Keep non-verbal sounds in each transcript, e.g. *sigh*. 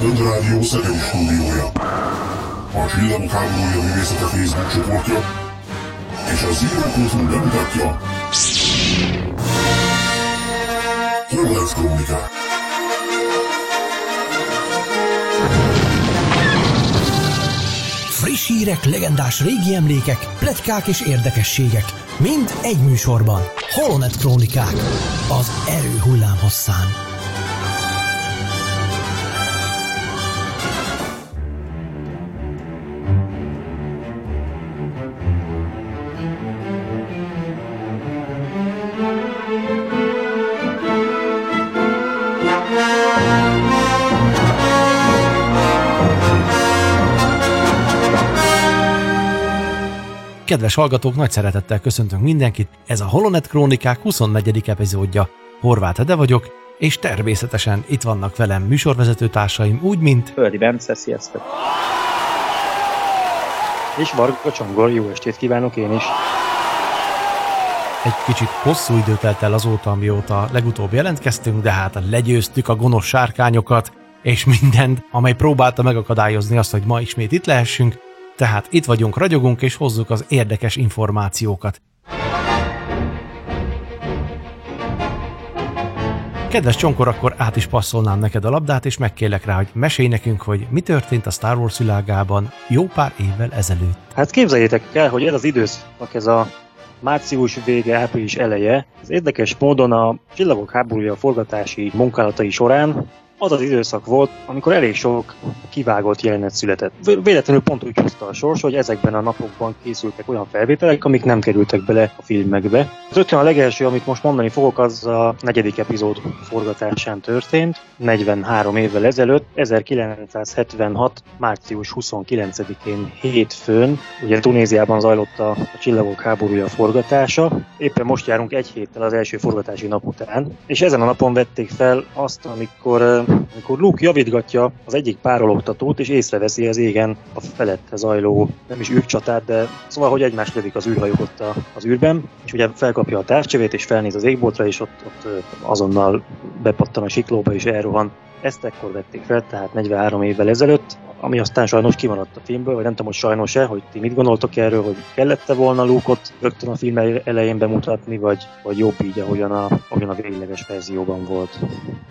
Rádió Szegedi stúdiója. A Csillagok háborúja művészete Facebook csoportja és a Zero Kultúr bemutatja Horváth Krónikák. Friss hírek, legendás régi emlékek, pletykák és érdekességek. Mind egy műsorban. Holonet Krónikák. Az erő hullám hosszán. Kedves hallgatók, nagy szeretettel köszöntünk mindenkit. Ez a Holonet Krónikák 24. epizódja. Horváth Ede vagyok, és természetesen itt vannak velem műsorvezető társaim, úgy, mint... Földi Bence, sziasztok! És Varga Csongor, jó estét kívánok én is! Egy kicsit hosszú idő telt el azóta, amióta legutóbb jelentkeztünk, de hát legyőztük a gonosz sárkányokat, és mindent, amely próbálta megakadályozni azt, hogy ma ismét itt lehessünk, tehát itt vagyunk, ragyogunk és hozzuk az érdekes információkat. Kedves Csonkor, akkor át is passzolnám neked a labdát, és megkérlek rá, hogy mesélj nekünk, hogy mi történt a Star Wars világában jó pár évvel ezelőtt. Hát képzeljétek el, hogy ez az időszak, ez a március vége, április eleje, az érdekes módon a Csillagok háborúja forgatási munkálatai során az az időszak volt, amikor elég sok kivágott jelenet született. Véletlenül pont úgy hozta a sors, hogy ezekben a napokban készültek olyan felvételek, amik nem kerültek bele a filmekbe. Az ötön a legelső, amit most mondani fogok, az a negyedik epizód forgatásán történt, 43 évvel ezelőtt, 1976. március 29-én hétfőn, ugye Tunéziában zajlott a, a Csillagok háborúja forgatása, éppen most járunk egy héttel az első forgatási nap után, és ezen a napon vették fel azt, amikor amikor Luke javítgatja az egyik párologtatót, és észreveszi az égen a felette zajló, nem is űrcsatát, de szóval, hogy egymás lövik az űrhajók ott az űrben, és ugye felkapja a távcsövét, és felnéz az égboltra, és ott, ott azonnal bepattan a siklóba, és elrohan. Ezt ekkor vették fel, tehát 43 évvel ezelőtt ami aztán sajnos kimaradt a filmből, vagy nem tudom, hogy sajnos-e, hogy ti mit gondoltok erről, hogy kellette volna Luke-ot rögtön a film elején bemutatni, vagy, vagy jobb így, ahogyan a, ahogyan a végleges verzióban volt.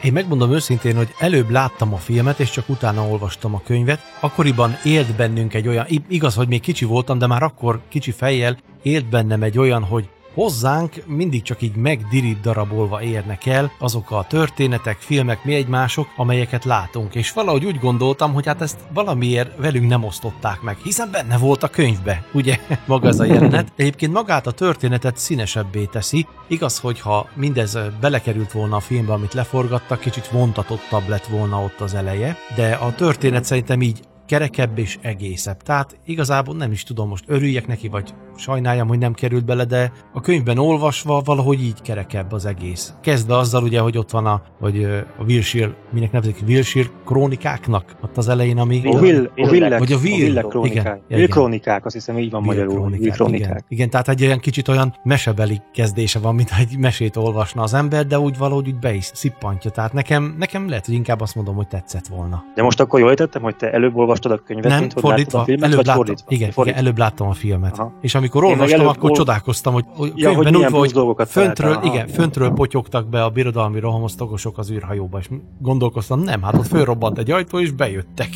Én megmondom őszintén, hogy előbb láttam a filmet, és csak utána olvastam a könyvet. Akkoriban élt bennünk egy olyan, igaz, hogy még kicsi voltam, de már akkor kicsi fejjel élt bennem egy olyan, hogy hozzánk mindig csak így megdirit darabolva érnek el azok a történetek, filmek, mi egymások, amelyeket látunk. És valahogy úgy gondoltam, hogy hát ezt valamiért velünk nem osztották meg, hiszen benne volt a könyvbe, ugye, *laughs* maga ez a jelenet. Egyébként magát a történetet színesebbé teszi. Igaz, hogyha mindez belekerült volna a filmbe, amit leforgattak, kicsit vontatottabb lett volna ott az eleje, de a történet szerintem így kerekebb és egészebb. Tehát igazából nem is tudom, most örüljek neki, vagy sajnáljam, hogy nem került bele, de a könyvben olvasva valahogy így kerekebb az egész. Kezdve azzal ugye, hogy ott van a, hogy a Wilshire, minek nevezik, Wilshire krónikáknak ott az elején, ami... A Will, a Will, vagy a Will, Will krónikák. Igen, Will igen. krónikák, azt hiszem így van Will magyarul. Krónikák, Will krónikák. Igen. igen, tehát egy olyan kicsit olyan mesebeli kezdése van, mint egy mesét olvasna az ember, de úgy valahogy úgy be is szippantja. Tehát nekem, nekem lehet, hogy inkább azt mondom, hogy tetszett volna. De most akkor jól értettem, hogy te előbb olvastad a könyvet, nem, mint hogy fordítva, a filmet, előbb vagy láttam, fordítva? Igen, fordítva. igen, előbb láttam a filmet. Aha. És amikor olvastam, akkor ol... csodálkoztam, hogy, hogy ja, hogy úgy volt, hogy föntről, találtam. igen, föntről potyogtak be a birodalmi rohamosztagosok az űrhajóba, és gondolkoztam, nem, hát ott fölrobbant egy ajtó, és bejöttek.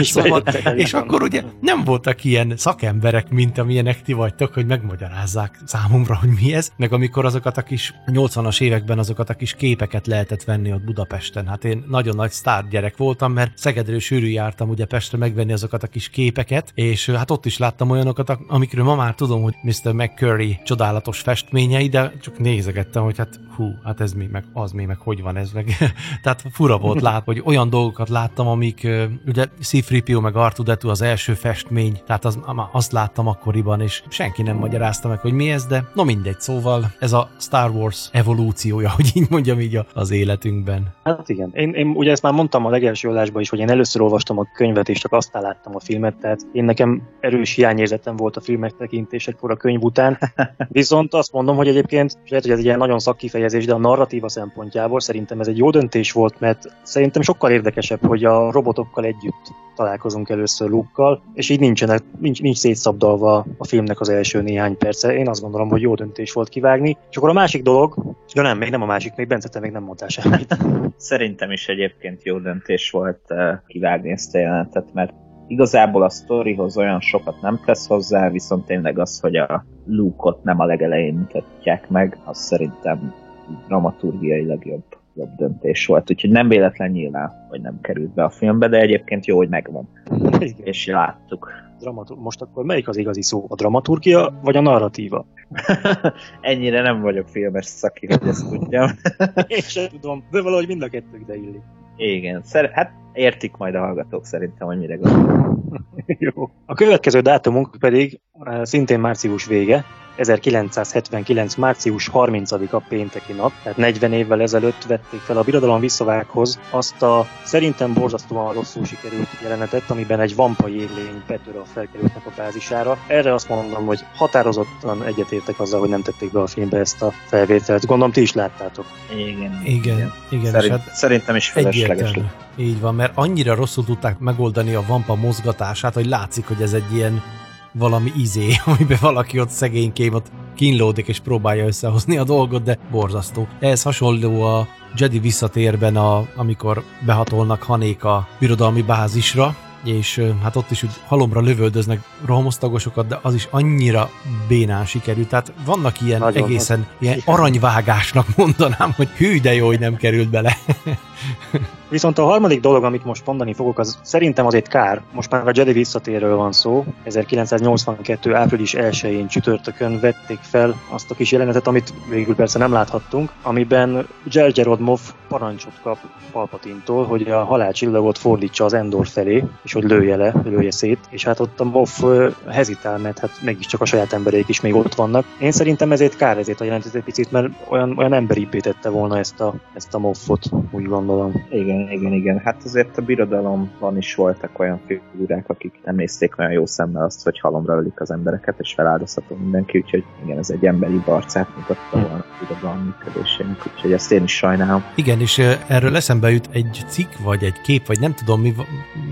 És, *laughs* szóval, bejöttek, és akkor ugye nem voltak ilyen szakemberek, mint amilyenek ti vagytok, hogy megmagyarázzák számomra, hogy mi ez, meg amikor azokat a kis 80-as években azokat a kis képeket lehetett venni ott Budapesten. Hát én nagyon nagy sztár gyerek voltam, mert Szegedről sűrű jártam ugye Pestre megvenni azokat a kis képeket, és hát ott is láttam olyanokat, amikről ma már tudom, hogy Mr. McCurry csodálatos festményei, de csak nézegettem, hogy hát hú, hát ez mi, meg az mi, meg hogy van ez, meg *laughs* tehát fura volt lát, hogy olyan dolgokat láttam, amik ugye C-3PO meg R2 az első festmény, tehát az, azt láttam akkoriban, és senki nem magyarázta meg, hogy mi ez, de no mindegy, szóval ez a Star Wars evolúciója, *laughs* hogy így mondjam így az életünkben. Hát igen, én, én ugye ezt már mondtam a legelső adásban is, hogy én először olvastam a könyvet, és csak aztán láttam a filmet, tehát én nekem erős hiányérzetem volt a filmek áttekintésekor a könyv után. *laughs* Viszont azt mondom, hogy egyébként, lehet, hogy ez egy ilyen nagyon szakkifejezés, de a narratíva szempontjából szerintem ez egy jó döntés volt, mert szerintem sokkal érdekesebb, hogy a robotokkal együtt találkozunk először luke és így nincsenek, nincs, nincs szétszabdalva a filmnek az első néhány perce. Én azt gondolom, hogy jó döntés volt kivágni. És akkor a másik dolog, de nem, még nem a másik, még Bence, te még nem mondtál semmit. *laughs* Szerintem is egyébként jó döntés volt uh, kivágni ezt a jelenetet, mert igazából a sztorihoz olyan sokat nem tesz hozzá, viszont tényleg az, hogy a Luke-ot nem a legelején mutatják meg, az szerintem dramaturgiailag jobb, jobb döntés volt. Úgyhogy nem véletlen nyilván, hogy nem került be a filmbe, de egyébként jó, hogy megvan. *laughs* Igen. És láttuk. Dramatur- Most akkor melyik az igazi szó? A dramaturgia vagy a narratíva? *laughs* Ennyire nem vagyok filmes szaki, hogy ezt tudjam. *laughs* Én sem tudom, de valahogy mind a kettő ide illik. Igen, Szer- hát értik majd a hallgatók szerintem, hogy mire gondolom. Jó. A következő dátumunk pedig uh, szintén március vége, 1979. március 30-a pénteki nap, tehát 40 évvel ezelőtt vették fel a Birodalom visszavághoz azt a szerintem borzasztóan rosszul sikerült jelenetet, amiben egy vampai éllény betör a felkerültnek a bázisára. Erre azt mondom, hogy határozottan egyetértek azzal, hogy nem tették be a filmbe ezt a felvételt. Gondolom ti is láttátok. Igen. Igen, igen. Szerint, hát szerintem is felesleges. Így van, mert annyira rosszul tudták megoldani a vampa mozgatását, hogy látszik, hogy ez egy ilyen valami izé, *laughs* amiben valaki ott szegénykém ott kínlódik és próbálja összehozni a dolgot, de borzasztó. Ehhez hasonló a Jedi visszatérben, a, amikor behatolnak Hanék a birodalmi bázisra, és hát ott is úgy halomra lövöldöznek rohamosztagosokat, de az is annyira bénán sikerült. Tehát vannak ilyen Nagyon egészen ilyen aranyvágásnak *laughs* mondanám, hogy hű, de jó, hogy nem került bele. *laughs* Viszont a harmadik dolog, amit most mondani fogok, az szerintem azért kár. Most már a Jedi visszatérről van szó. 1982. április 1-én csütörtökön vették fel azt a kis jelenetet, amit végül persze nem láthattunk, amiben Jar Jar parancsot kap Palpatintól, hogy a halálcsillagot fordítsa az Endor felé, és hogy lője le, lője szét. És hát ott a Moff hezitál, mert hát mégiscsak a saját embereik is még ott vannak. Én szerintem ezért kár ezért a jelenetet egy picit, mert olyan, olyan emberibbé tette volna ezt a, ezt a Moffot, úgy gondolom. Igen, igen, igen, Hát azért a birodalomban is voltak olyan figurák, akik nem nézték olyan jó szemmel azt, hogy halomra ölik az embereket, és feláldozható mindenki, úgyhogy igen, ez egy emberi barcát mutatta hm. volna a birodalom működésének, úgyhogy ezt én is sajnálom. Igen, és erről eszembe jut egy cikk, vagy egy kép, vagy nem tudom mi,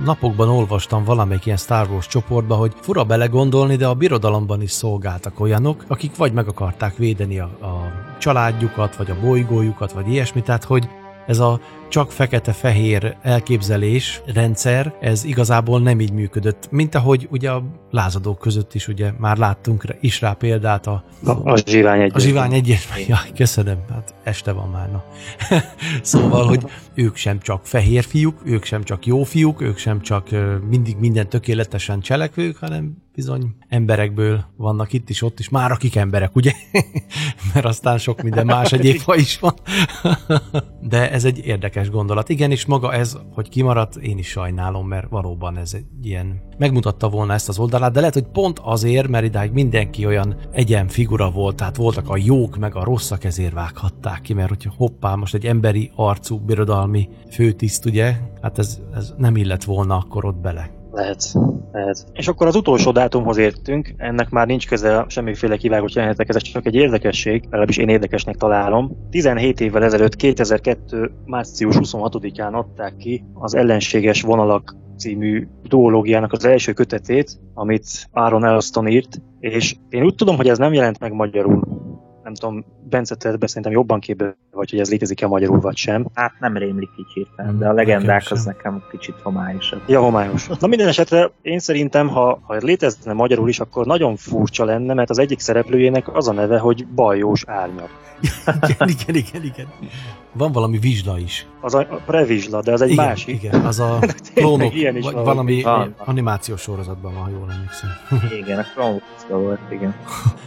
napokban olvastam valamelyik ilyen Star Wars csoportba, hogy fura belegondolni, de a birodalomban is szolgáltak olyanok, akik vagy meg akarták védeni a, a családjukat, vagy a bolygójukat, vagy ilyesmi, tehát hogy ez a csak fekete-fehér elképzelés, rendszer, ez igazából nem így működött. Mint ahogy ugye a lázadók között is ugye már láttunk is rá példát a... A, a zsivány egyet. A zsivány egyet. Jaj, köszönöm, hát este van már, na. *laughs* szóval, hogy ők sem csak fehér fiúk, ők sem csak jó fiúk, ők sem csak mindig minden tökéletesen cselekvők, hanem bizony emberekből vannak itt is, ott is, már akik emberek, ugye? *laughs* Mert aztán sok minden más egyéb is van. *laughs* De ez egy érdekes gondolat. Igen, és maga ez, hogy kimaradt, én is sajnálom, mert valóban ez egy ilyen... Megmutatta volna ezt az oldalát, de lehet, hogy pont azért, mert idáig mindenki olyan egyen figura volt, tehát voltak a jók, meg a rosszak, ezért vághatták ki, mert hogyha hoppá, most egy emberi arcú birodalmi főtiszt, ugye, hát ez, ez nem illet volna akkor ott bele. Lehet, lehet. És akkor az utolsó dátumhoz értünk, ennek már nincs köze semmiféle kivágott jelenetek, ez csak egy érdekesség, legalábbis én érdekesnek találom. 17 évvel ezelőtt, 2002. március 26-án adták ki az ellenséges vonalak című duológiának az első kötetét, amit Aaron Elston írt, és én úgy tudom, hogy ez nem jelent meg magyarul nem tudom, Bence, te szerintem jobban képbe vagy, hogy ez létezik-e magyarul, vagy sem. Hát nem rémlik kicsit, de a legendák az nekem kicsit homályos. Ja, homályos. Na minden esetre én szerintem, ha, ha létezne magyarul is, akkor nagyon furcsa lenne, mert az egyik szereplőjének az a neve, hogy Bajós Árnyak. igen, igen, igen, igen. Van valami vizsla is. Az a previzsla, de az egy igen, másik. Igen, az a *laughs* klónok, ilyen is valami van. animációs sorozatban van, ha jól emlékszem. *laughs* Igen, a klónok volt, igen.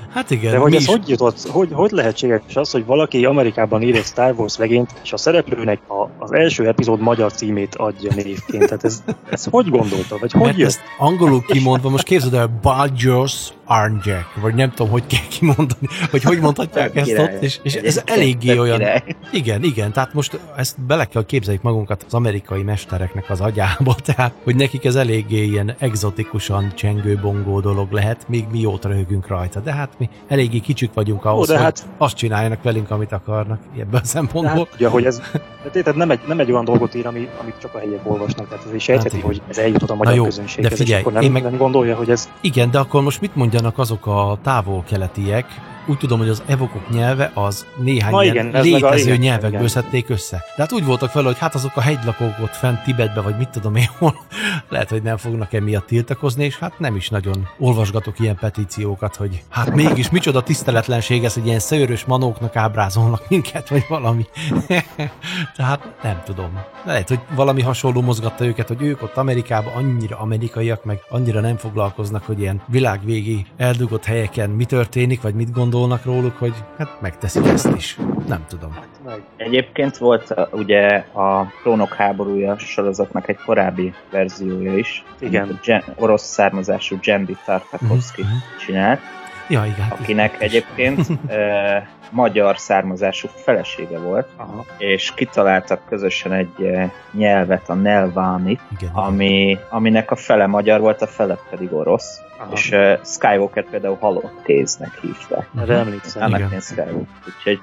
Hát igen. De hogy ez is... hogy jutott, hogy, hogy lehetséges az, hogy valaki Amerikában ír egy Star Wars regényt, és a szereplőnek a, az első epizód magyar címét adja névként. Tehát ez, ez hogy gondolta, vagy hogy Mert jött? ezt angolul kimondva, most képzeld el, Badgers Arnjack, vagy nem tudom, hogy kell kimondani, vagy hogy mondhatják ezt ott, és, és ez eléggé olyan, igen, igen, tehát most ezt bele kell képzeljük magunkat az amerikai mestereknek az agyába, *laughs* tehát, hogy nekik ez eléggé ilyen egzotikusan csengő-bongó dolog lehet, még mi jót röhögünk rajta, de hát mi eléggé kicsik vagyunk ahhoz, de hogy hát- azt csináljanak velünk, amit akarnak, ebből a szempontból. hát, ugye, hogy ez de tehát nem egy, nem egy olyan dolgot ír, ami, amit csak a helyiek olvasnak, tehát ez is sejtheti, igen. hogy ez eljutott a magyar jó, közönséghez, de figyelj, és akkor nem, én meg- nem gondolja, hogy ez Igen, de akkor most mit mondjanak azok a távol-keletiek? Úgy tudom, hogy az evokok nyelve az néhány Na igen, ez létező igen, nyelvekből igen. szedték össze. De hát úgy voltak vele, hogy hát azok a hegylakók ott fent Tibetbe, vagy mit tudom én hol, *laughs* lehet, hogy nem fognak emiatt tiltakozni, és hát nem is nagyon olvasgatok ilyen petíciókat, hogy hát mégis micsoda tiszteletlenség ez, hogy ilyen szőrös manóknak ábrázolnak minket, vagy valami. *laughs* Tehát nem tudom. Lehet, hogy valami hasonló mozgatta őket, hogy ők ott Amerikában annyira amerikaiak, meg annyira nem foglalkoznak, hogy ilyen világvégi eldugott helyeken mi történik, vagy mit gondolnak róluk, hogy hát megteszik ezt is. Nem tudom. Egyébként volt a- ugye a Klónok háborúja sorozatnak egy korábbi verziója is. Igen. Gen- orosz származású Jendi Tartakovsky Mhm, mhm. csinált, Ja, igen. hát akinek ez- egyébként *laughs* e, magyar származású felesége volt, aha. és kitaláltak közösen egy e, nyelvet, a Nelvánit, Igen, ami, aminek a fele magyar volt, a fele pedig orosz. Aha. És uh, Skywalker például halott kéznek hívták. Erre emlékszem. Anakin Skywalker. Úgyhogy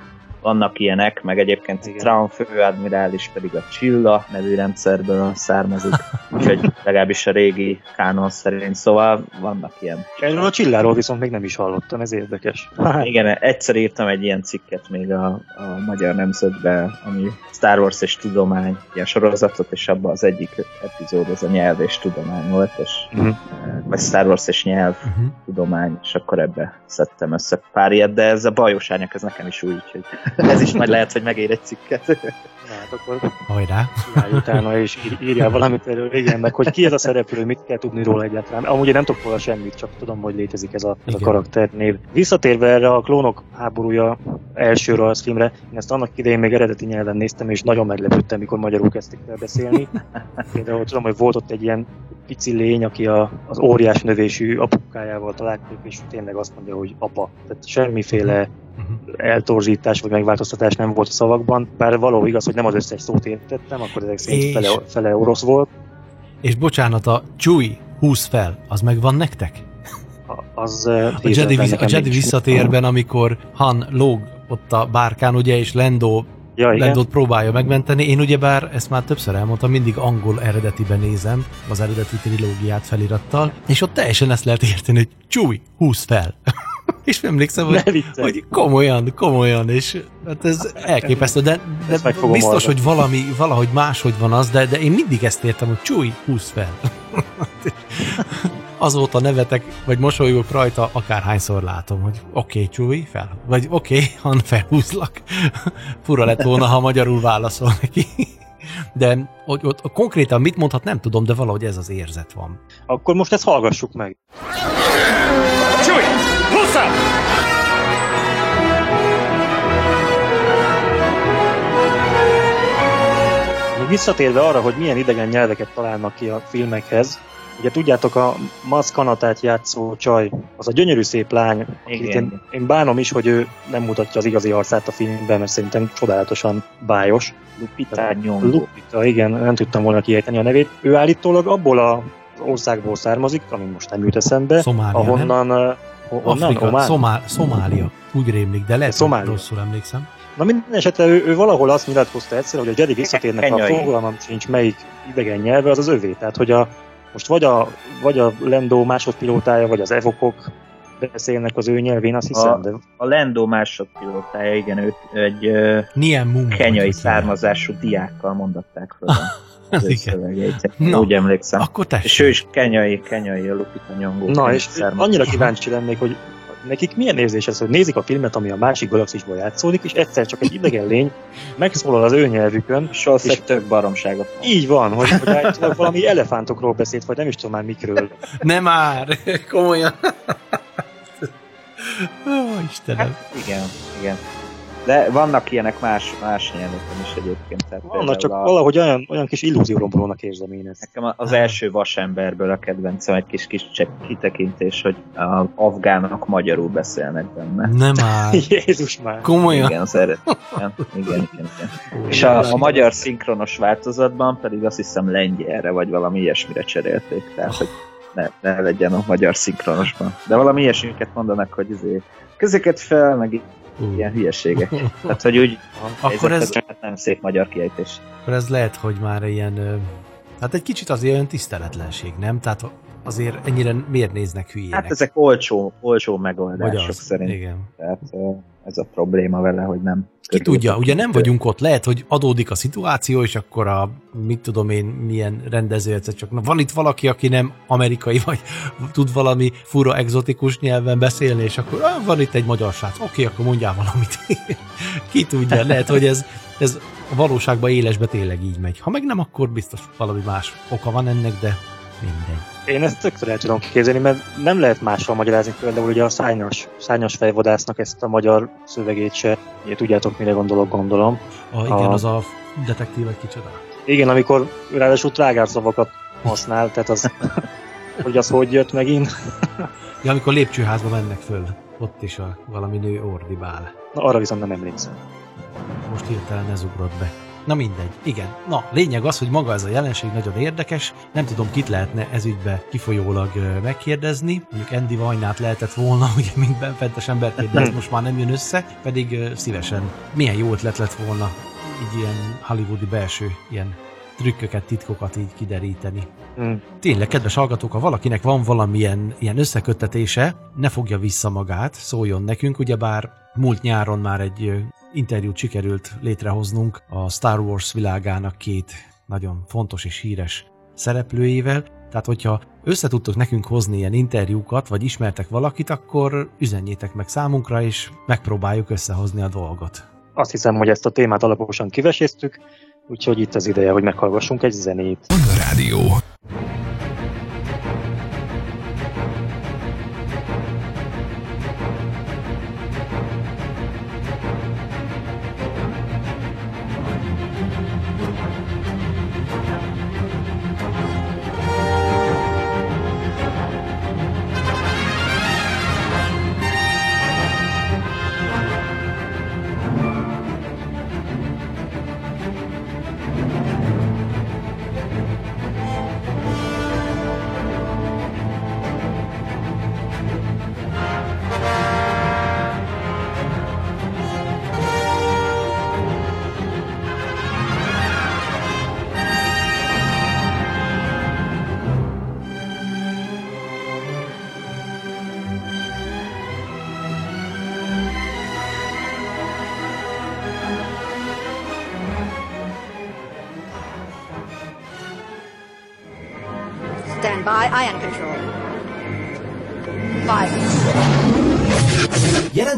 vannak ilyenek, meg egyébként Igen. Traum főadmirális pedig a Csilla nevű rendszerből származik, úgyhogy legalábbis a régi kánon szerint, szóval vannak ilyen. Erről a csilláról viszont még nem is hallottam, ez érdekes. *laughs* Igen, egyszer írtam egy ilyen cikket még a, a Magyar Nemzetbe, ami Star Wars és tudomány, ilyen sorozatot, és abban az egyik epizód az a nyelv és tudomány volt, és eh, vagy Star Wars és nyelv, Uh-huh. tudomány, és akkor ebbe szedtem össze pár ilyet, de ez a bajos árnyak, ez nekem is új, úgyhogy *laughs* ez is majd lehet, hogy megér egy cikket. Na, hát akkor Hajrá! utána, és ír- írjál valamit erről, igen, meg hogy ki ez a szereplő, mit kell tudni róla egyáltalán. Amúgy én nem tudok róla semmit, csak tudom, hogy létezik ez a, ez a karakternév. Visszatérve erre a klónok háborúja első rajzfilmre, én ezt annak idején még eredeti nyelven néztem, és nagyon meglepődtem, mikor magyarul kezdték el beszélni. Például tudom, hogy volt ott egy ilyen pici lény, aki a, az óriás növésű apukájával találkozik, és tényleg azt mondja, hogy apa. Tehát semmiféle Eltorzítás vagy megváltoztatás nem volt a szavakban, bár való igaz, hogy nem az összes szót értettem, akkor ezek szerint És- fele, fele orosz volt. És bocsánat, a Chewie, húz fel, az megvan nektek? A- Az A Jedi, visz, a Jedi visszatérben, amikor Han lóg ott a bárkán, ugye, és Lendo Ja, igen. Lendót próbálja megmenteni. Én ugyebár, ezt már többször elmondtam, mindig angol eredetiben nézem az eredeti trilógiát felirattal, és ott teljesen ezt lehet érteni, hogy Chewie, húz fel. *laughs* és emlékszem, hogy, hogy komolyan, komolyan, és hát ez elképesztő, de, de Ezt meg fogom biztos, hallgatni. hogy valami, valahogy máshogy van az, de, de én mindig ezt értem, hogy Chewie, húz fel. *laughs* Azóta nevetek, vagy mosolygok rajta, akárhányszor látom, hogy oké, okay, Chewie, fel. Vagy oké, okay, Han, felhúzlak. *laughs* Fura lett volna, ha magyarul válaszol neki. De hogy ott konkrétan mit mondhat, nem tudom, de valahogy ez az érzet van. Akkor most ezt hallgassuk meg. Még visszatérve arra, hogy milyen idegen nyelveket találnak ki a filmekhez, ugye tudjátok, a Maz Kanatát játszó csaj, az a gyönyörű szép lány, akit Igen. én, én bánom is, hogy ő nem mutatja az igazi arcát a filmben, mert szerintem csodálatosan bájos. Lupita Nyong'o. Lupita, igen, nem tudtam volna kiejteni a nevét. Ő állítólag abból a az országból származik, ami most nem jut eszembe, Szomália, nem? ahonnan, uh, Afrika, Omán? Szomál, Szomália, úgy rémlik, de lehet, hogy Szomália. rosszul emlékszem. Na minden esetre ő, ő valahol azt nyilatkozta egyszer, hogy a Jedi visszatérnek, a fogalmam sincs melyik idegen nyelve, az az övé. Tehát, hogy a, most vagy a, vagy a Lendo másodpilótája, vagy az evokok beszélnek az ő nyelvén, azt hiszem, A- de A Lendo másodpilótája, igen, őt egy Nien kenyai származású diákkal mondatták fel *laughs* az Igen. Na. Úgy emlékszem. Akkor tessék. És ő is kenyai, kenyai a Lupita Nyong'o. na, és származású. annyira kíváncsi lennék, hogy nekik milyen érzés ez, hogy nézik a filmet, ami a másik galaxisból játszódik, és egyszer csak egy idegen lény megszólal az ő nyelvükön, Solsz és- tök baromságot. így van, hogy, hogy állítólag valami elefántokról beszélt, vagy nem is tudom már mikről. Nem már, komolyan. Ó, Istenem. Hát igen, igen. De vannak ilyenek más, más nyelveken is egyébként. Tehát Vannak, csak a... valahogy olyan, olyan kis illúziórombolónak érzem én ezt. Nekem az első vasemberből a kedvencem egy kis, kis kitekintés, hogy a afgánok magyarul beszélnek benne. Nem áll. *laughs* Jézus már. Komolyan. Igen, az eredetiben. Igen, igen, igen. És a, a magyar szinkronos változatban pedig azt hiszem lengyelre, vagy valami ilyesmire cserélték. Tehát, hogy ne, ne legyen a magyar szinkronosban. De valami ilyesmiket mondanak, hogy izé, közöket fel, meg ilyen hülyeségek. Tehát, hogy úgy Akkor ez, nem szép magyar kiejtés. akkor ez lehet, hogy már ilyen... Hát egy kicsit azért olyan tiszteletlenség, nem? Tehát azért ennyire miért néznek hülyének? Hát ezek olcsó, olcsó megoldások szerint. Igen. Tehát ez a probléma vele, hogy nem. Ki tudja, ugye nem vagyunk ott, lehet, hogy adódik a szituáció, és akkor a, mit tudom én, milyen rendező, egyszer csak na, van itt valaki, aki nem amerikai, *laughs* vagy tud valami fura, egzotikus nyelven beszélni, és akkor ah, van itt egy magyar srác, oké, akkor mondjál valamit. *laughs* Ki tudja, lehet, hogy ez, ez a valóságban élesbe tényleg így megy. Ha meg nem, akkor biztos valami más oka van ennek, de mindegy. Én ezt tökre el tudom képzelni, mert nem lehet mással magyarázni például ugye a szányos, szányos fejvadásznak ezt a magyar szövegét se. Ugye tudjátok, mire gondolok, gondolom. A, igen, A- az a detektív egy kicsoda. Igen, amikor ráadásul trágár szavakat használ, tehát az, *laughs* hogy az hogy jött megint, *laughs* Ja, amikor lépcsőházba mennek föl, ott is a valami nő ordibál. na, arra viszont nem emlékszem. Most hirtelen ez ugrott be. Na mindegy, igen. Na, lényeg az, hogy maga ez a jelenség nagyon érdekes. Nem tudom, kit lehetne ezügybe kifolyólag megkérdezni. Mondjuk Andy Vajnát lehetett volna, *laughs* ugye, mint benfentes emberként, de ez most már nem jön össze. Pedig szívesen. Milyen jó ötlet lett volna így ilyen hollywoodi belső ilyen trükköket, titkokat így kideríteni. Tényleg, kedves hallgatók, ha valakinek van valamilyen ilyen összeköttetése, ne fogja vissza magát, szóljon nekünk, ugyebár múlt nyáron már egy interjút sikerült létrehoznunk a Star Wars világának két nagyon fontos és híres szereplőjével, tehát hogyha összetudtok nekünk hozni ilyen interjúkat, vagy ismertek valakit, akkor üzenjétek meg számunkra, és megpróbáljuk összehozni a dolgot. Azt hiszem, hogy ezt a témát alaposan kiveséztük, úgyhogy itt az ideje, hogy meghallgassunk egy zenét. Rádió.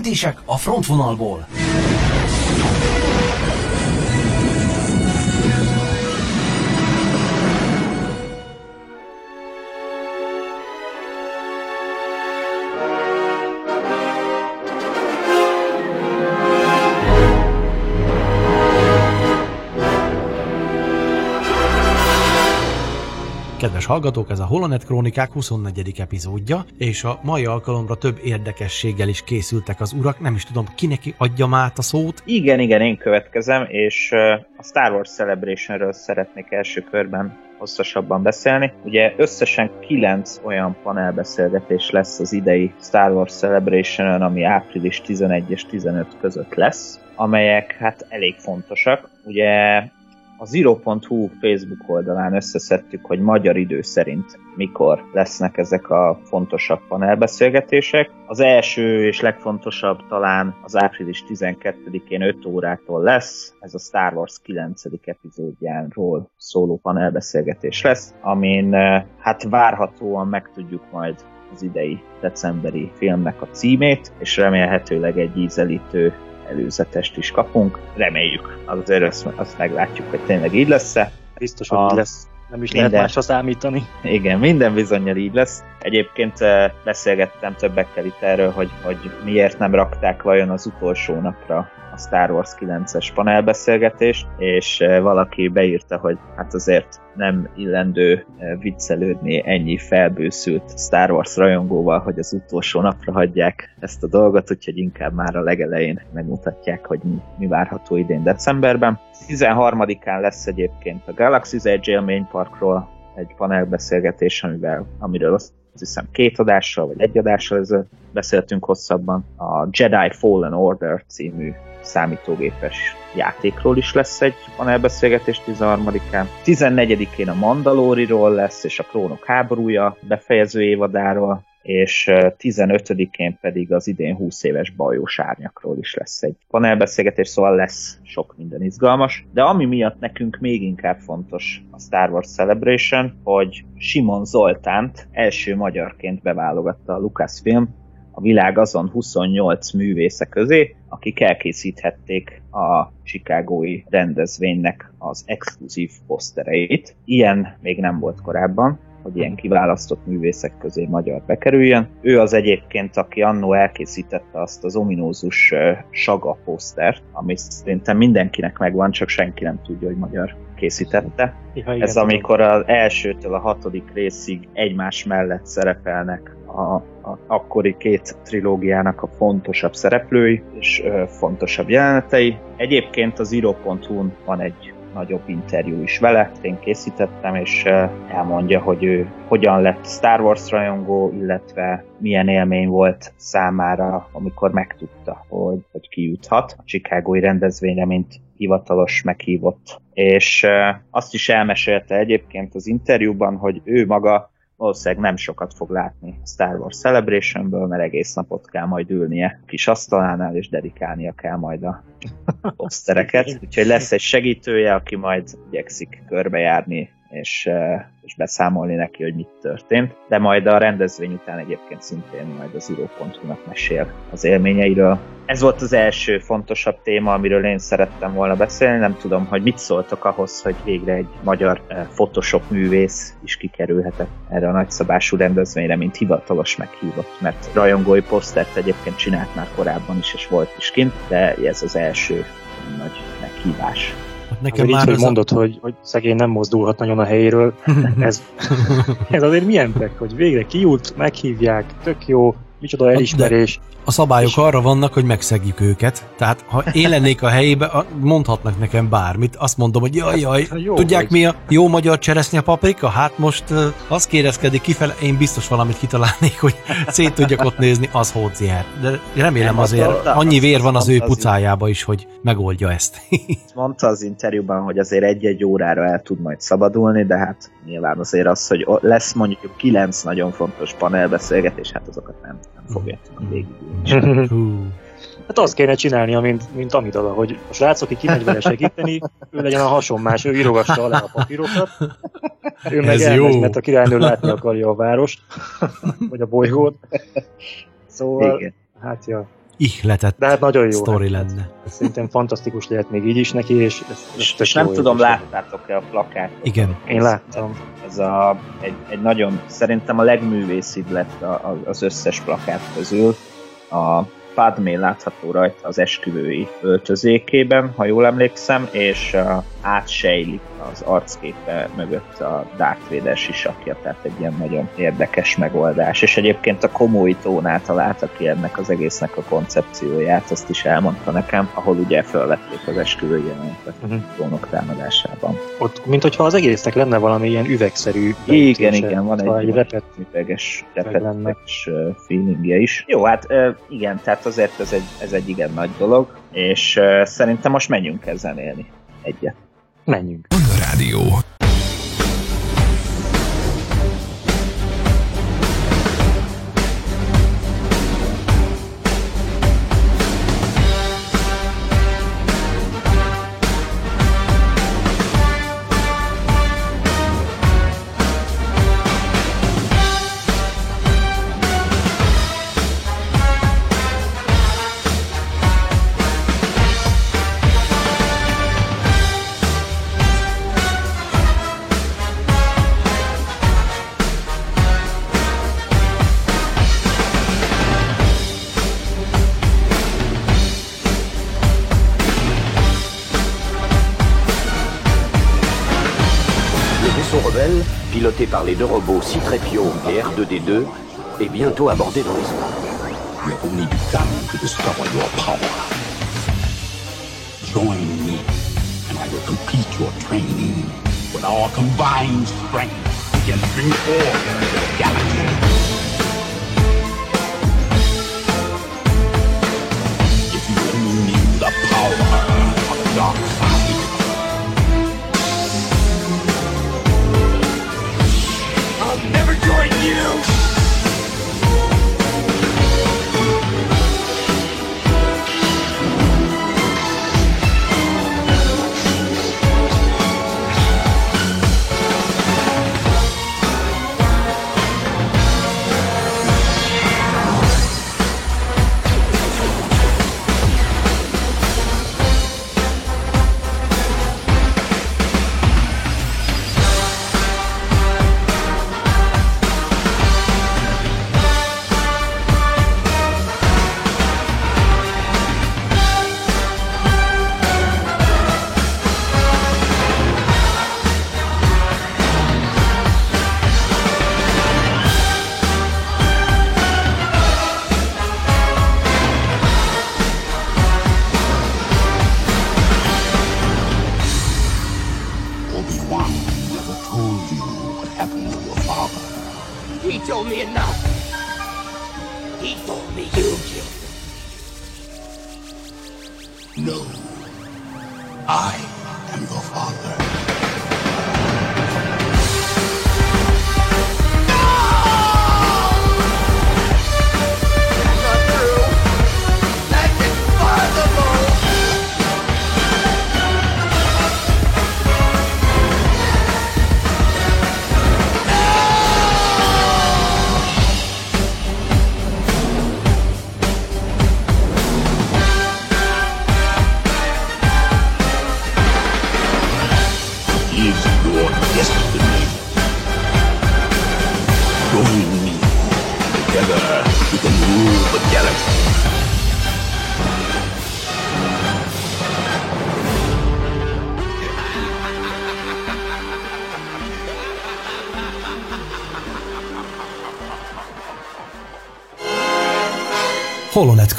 Jelentések a frontvonalból. Kedves hallgatók, ez a Holonet Krónikák 24. epizódja, és a mai alkalomra több érdekességgel is készültek az urak, nem is tudom, kinek adjam át a szót. Igen, igen, én következem, és a Star Wars Celebrationről szeretnék első körben hosszasabban beszélni. Ugye összesen kilenc olyan panelbeszélgetés lesz az idei Star Wars Celebration-ön, ami április 11 és 15 között lesz, amelyek hát elég fontosak. Ugye a Zero.hu Facebook oldalán összeszedtük, hogy magyar idő szerint mikor lesznek ezek a fontosabb panelbeszélgetések. Az első és legfontosabb talán az április 12-én 5 órától lesz, ez a Star Wars 9. epizódjáról szóló panelbeszélgetés lesz, amin eh, hát várhatóan megtudjuk majd az idei decemberi filmnek a címét, és remélhetőleg egy ízelítő előzetest is kapunk. Reméljük, azért azt, azt meglátjuk, hogy tényleg így lesz-e. Biztos, hogy A- így lesz. Nem is lehet Minden. másra számítani. Igen, minden bizonyal így lesz. Egyébként eh, beszélgettem többekkel itt erről, hogy, hogy miért nem rakták vajon az utolsó napra Star Wars 9-es panelbeszélgetést, és eh, valaki beírta, hogy hát azért nem illendő eh, viccelődni ennyi felbőszült Star Wars rajongóval, hogy az utolsó napra hagyják ezt a dolgot, úgyhogy inkább már a legelején megmutatják, hogy mi, mi várható idén decemberben. 13-án lesz egyébként a Galaxy's Edge élményparkról egy panelbeszélgetés, amivel, amiről azt hiszem két adással, vagy egy adással ezelőtt beszéltünk hosszabban. A Jedi Fallen Order című számítógépes játékról is lesz egy panelbeszélgetés 13-án. 14-én a Mandaloriról lesz, és a Klónok háborúja befejező évadáról, és eh, 15-én pedig az idén 20 éves bajós árnyakról is lesz egy panelbeszélgetés, szóval lesz sok minden izgalmas. De ami miatt nekünk még inkább fontos a Star Wars Celebration, hogy Simon Zoltánt első magyarként beválogatta a Lucasfilm a világ azon 28 művésze közé, akik elkészíthették a Chicagói rendezvénynek az exkluzív posztereit. Ilyen még nem volt korábban, hogy ilyen kiválasztott művészek közé magyar bekerüljön. Ő az egyébként, aki annó elkészítette azt az ominózus Saga posztert, ami szerintem mindenkinek megvan, csak senki nem tudja, hogy magyar készítette. Ja, igen, Ez amikor az elsőtől a hatodik részig egymás mellett szerepelnek a, a akkori két trilógiának a fontosabb szereplői és ö, fontosabb jelenetei. Egyébként az iro.hu-n van egy nagyobb interjú is vele, én készítettem, és elmondja, hogy ő hogyan lett Star Wars rajongó, illetve milyen élmény volt számára, amikor megtudta, hogy, hogy kijuthat a Chicagói rendezvényre, mint hivatalos meghívott. És azt is elmesélte egyébként az interjúban, hogy ő maga valószínűleg nem sokat fog látni Star Wars Celebrationből, mert egész napot kell majd ülnie a kis asztalánál, és dedikálnia kell majd a posztereket. *laughs* Úgyhogy lesz egy segítője, aki majd igyekszik körbejárni és, eh, és beszámolni neki, hogy mit történt. De majd a rendezvény után egyébként szintén majd az író.hu-nak mesél az élményeiről. Ez volt az első fontosabb téma, amiről én szerettem volna beszélni. Nem tudom, hogy mit szóltok ahhoz, hogy végre egy magyar eh, Photoshop művész is kikerülhetett erre a nagyszabású rendezvényre, mint hivatalos meghívott, mert rajongói posztert egyébként csinált már korábban is, és volt is kint, de ez az első nagy meghívás. Hát Nekem így, már hogy ez mondod, hogy, hogy szegény nem mozdulhat nagyon a helyéről, *laughs* ez, *laughs* ez azért milyen pek, hogy végre kijut, meghívják, tök jó, micsoda elismerés. A szabályok arra vannak, hogy megszegjük őket. Tehát, ha én lennék a helyébe, a- mondhatnak nekem bármit. Azt mondom, hogy jaj, jaj, Hát jó, tudják hogy- mi a jó magyar cseresznye paprika? Hát most uh, az kérezkedik kifele, én biztos valamit kitalálnék, hogy szét tudjak ott nézni, az hóciár. De remélem Nem, azért azt- annyi vér van az ő pucájába is, hogy megoldja ezt. *laughs* mondta az interjúban, hogy azért egy-egy órára el tud majd szabadulni, de hát nyilván azért az, hogy lesz mondjuk kilenc nagyon fontos panelbeszélgetés, hát azokat nem, végigülni. Hú. Hát azt kéne csinálni, mint, mint Amidala, hogy a srác, aki kimegy vele segíteni, ő legyen a hasonmás, ő írogassa alá a papírokat, ő meg Ez elmegy, jó. mert a királynő látni akarja a várost, vagy a bolygót. *laughs* Szóval, Igen. hát ja, Ihletett de hát nagyon jó. sztori hát, lenne. Szerintem fantasztikus lehet még így is neki, és ez, ez És, nem jó tudom, láttátok-e a plakátot? Igen. Én láttam. Ez a, egy, egy nagyon, szerintem a legművészibb lett a, a, az összes plakát közül. A Padmé látható rajta az esküvői öltözékében, ha jól emlékszem, és uh, átsejlik az arcképe mögött a Darth Vader sisakja, tehát egy ilyen nagyon érdekes megoldás. És egyébként a Komói tónál találta ki ennek az egésznek a koncepcióját, azt is elmondta nekem, ahol ugye felvették az esküvői jelenetet a trónok támadásában. Ott, mint hogyha az egésznek lenne valami ilyen üvegszerű Igen, igen, van szóval egy, egy repet. üveges, ö, feelingje is. Jó, hát igen, tehát azért ez egy, ez egy igen nagy dolog, és szerintem most menjünk el zenélni egyet. Menjünk. Rádió. C-3PO et R2D2 est bientôt abordé dans l'espace. Join me, and I will complete your training with our combined strength. We can bring forth the galaxy. You! Holonet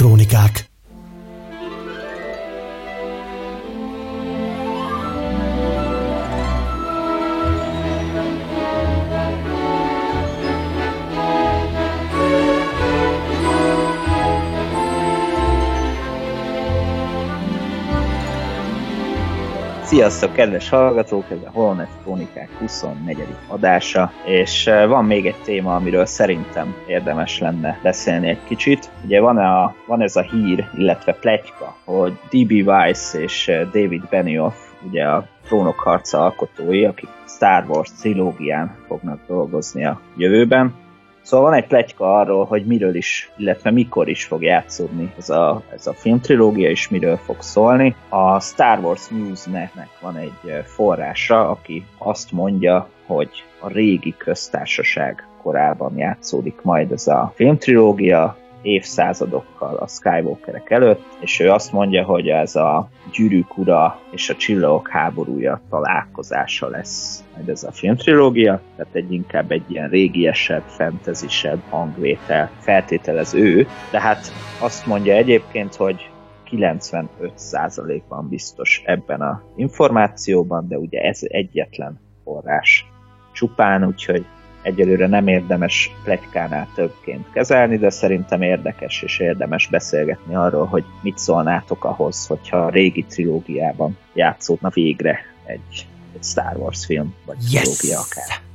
Sziasztok, kedves hallgatók! Ez a Holonet Krónikák 24. adása, és eh, van még egy téma, amiről szerintem érdemes lenne beszélni egy kicsit. Ugye van, a, van ez a hír, illetve pletyka, hogy D.B. Weiss és eh, David Benioff, ugye a Trónok harca alkotói, akik Star Wars trilógián fognak dolgozni a jövőben, Szóval van egy pletyka arról, hogy miről is, illetve mikor is fog játszódni ez a, ez a filmtrilógia, és miről fog szólni. A Star Wars News-nek van egy eh, forrása, aki azt mondja, hogy a régi köztársaság korában játszódik majd ez a filmtrilógia, évszázadokkal a Skywalkerek előtt, és ő azt mondja, hogy ez a gyűrűk ura és a csillagok háborúja találkozása lesz majd ez a filmtrilógia, tehát egy inkább egy ilyen régiesebb, fantazisebb hangvétel feltételez ő, de hát azt mondja egyébként, hogy 95%-ban biztos ebben a információban, de ugye ez egyetlen forrás csupán, úgyhogy egyelőre nem érdemes plegykánál többként kezelni, de szerintem érdekes és érdemes beszélgetni arról, hogy mit szólnátok ahhoz, hogyha a régi trilógiában játszódna végre egy, egy Star Wars film, vagy Yes! trilógia akár.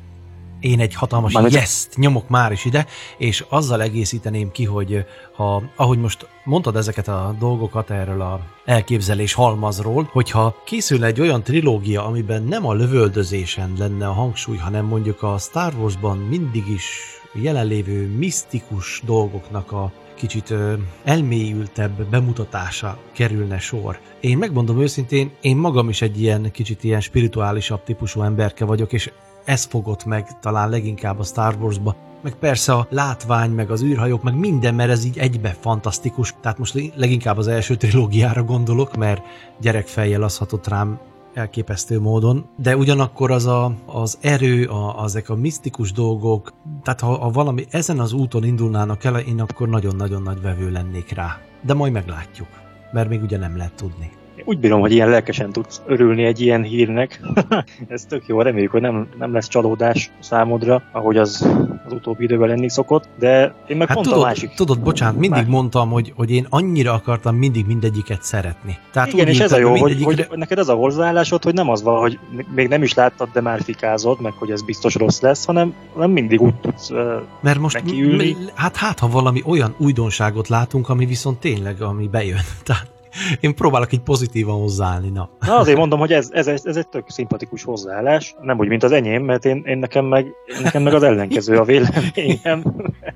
Én egy hatalmas Mármint- yes nyomok már is ide, és azzal egészíteném ki, hogy ha, ahogy most mondtad ezeket a dolgokat erről a elképzelés halmazról, hogyha készülne egy olyan trilógia, amiben nem a lövöldözésen lenne a hangsúly, hanem mondjuk a Star Warsban mindig is jelenlévő misztikus dolgoknak a kicsit ö, elmélyültebb bemutatása kerülne sor. Én megmondom őszintén, én magam is egy ilyen kicsit ilyen spirituálisabb típusú emberke vagyok, és ez fogott meg talán leginkább a Star Wars-ba. Meg persze a látvány, meg az űrhajók, meg minden, mert ez így egybe fantasztikus. Tehát most leginkább az első trilógiára gondolok, mert gyerekfejjel az hatott rám elképesztő módon, de ugyanakkor az a, az erő, a, azek a misztikus dolgok, tehát ha, ha valami ezen az úton indulnának el, én akkor nagyon-nagyon nagy vevő lennék rá. De majd meglátjuk, mert még ugye nem lehet tudni. Úgy bírom, hogy ilyen lelkesen tudsz örülni egy ilyen hírnek. *laughs* Ez tök jó, reméljük, hogy nem, nem lesz csalódás számodra, ahogy az az utóbbi időben lenni szokott, de én meg Hát pont tudod, a másik. tudod, bocsánat, mindig Más- mondtam, hogy, hogy én annyira akartam mindig mindegyiket szeretni. Tehát Igen, úgy és ez a jó, hogy, mindegyikre- hogy neked ez a hozzáállásod, hogy nem az van, hogy még nem is láttad, de már fikázod, meg hogy ez biztos rossz lesz, hanem nem mindig úgy tudsz uh, Mert most, nekiülni. m- hát hát, ha valami olyan újdonságot látunk, ami viszont tényleg, ami bejön. *laughs* Tehát én próbálok így pozitívan hozzáállni, na. Na azért mondom, hogy ez, ez, ez egy tök szimpatikus hozzáállás, nem úgy, mint az enyém, mert én, én nekem, meg, nekem meg az ellenkező a véleményem.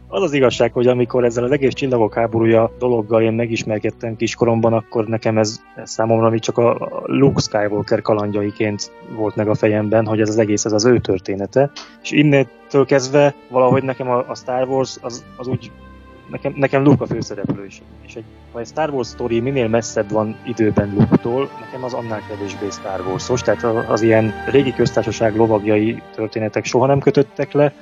Az az igazság, hogy amikor ezzel az egész csillagok háborúja dologgal én megismerkedtem kiskoromban, akkor nekem ez, ez számomra még csak a Luke Skywalker kalandjaiként volt meg a fejemben, hogy ez az egész, ez az ő története. És innentől kezdve valahogy nekem a, a Star Wars az, az úgy nekem, nekem Luke a főszereplő is. És egy, ha egy Star Wars story minél messzebb van időben Luke-tól, nekem az annál kevésbé Star Wars-os, tehát az, az ilyen régi köztársaság lovagjai történetek soha nem kötöttek le,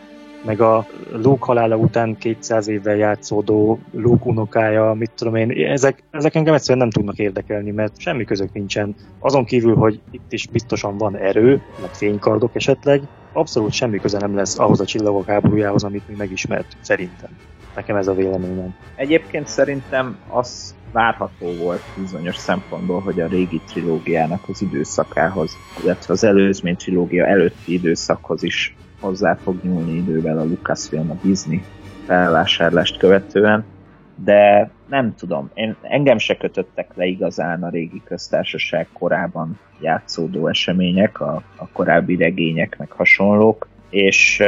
meg a Luke halála után 200 évvel játszódó Luke unokája, mit tudom én, ezek, ezek engem egyszerűen nem tudnak érdekelni, mert semmi közök nincsen. Azon kívül, hogy itt is biztosan van erő, meg fénykardok esetleg, abszolút semmi köze nem lesz ahhoz a csillagok háborújához, amit mi megismert, szerintem. Nekem ez a véleményem. Egyébként szerintem az várható volt bizonyos szempontból, hogy a régi trilógiának az időszakához, illetve az előzmény trilógia előtti időszakhoz is hozzá fog nyúlni idővel a Lucasfilm, a Disney felvásárlást követően, de nem tudom, én, engem se kötöttek le igazán a régi köztársaság korában játszódó események, a, a korábbi regények, meg hasonlók, és,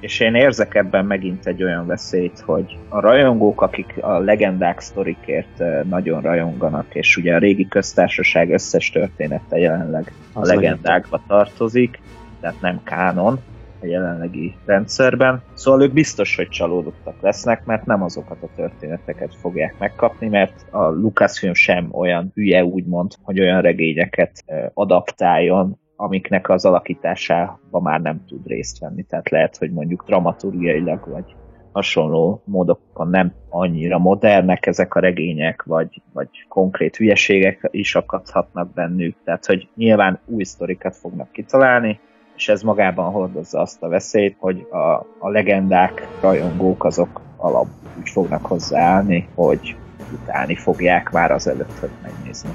és én érzek ebben megint egy olyan veszélyt, hogy a rajongók, akik a legendák sztorikért nagyon rajonganak, és ugye a régi köztársaság összes története jelenleg a legendákba tartozik, tehát nem kánon a jelenlegi rendszerben. Szóval ők biztos, hogy csalódottak lesznek, mert nem azokat a történeteket fogják megkapni, mert a Lucasfilm sem olyan hülye úgymond, hogy olyan regényeket adaptáljon, amiknek az alakításában már nem tud részt venni. Tehát lehet, hogy mondjuk dramaturgiailag vagy hasonló módokon nem annyira modernek ezek a regények, vagy, vagy konkrét hülyeségek is akadhatnak bennük. Tehát, hogy nyilván új sztorikat fognak kitalálni, és ez magában hordozza azt a veszélyt, hogy a, a legendák, rajongók azok alap úgy fognak hozzáállni, hogy utálni fogják már az előtt, hogy megnézni.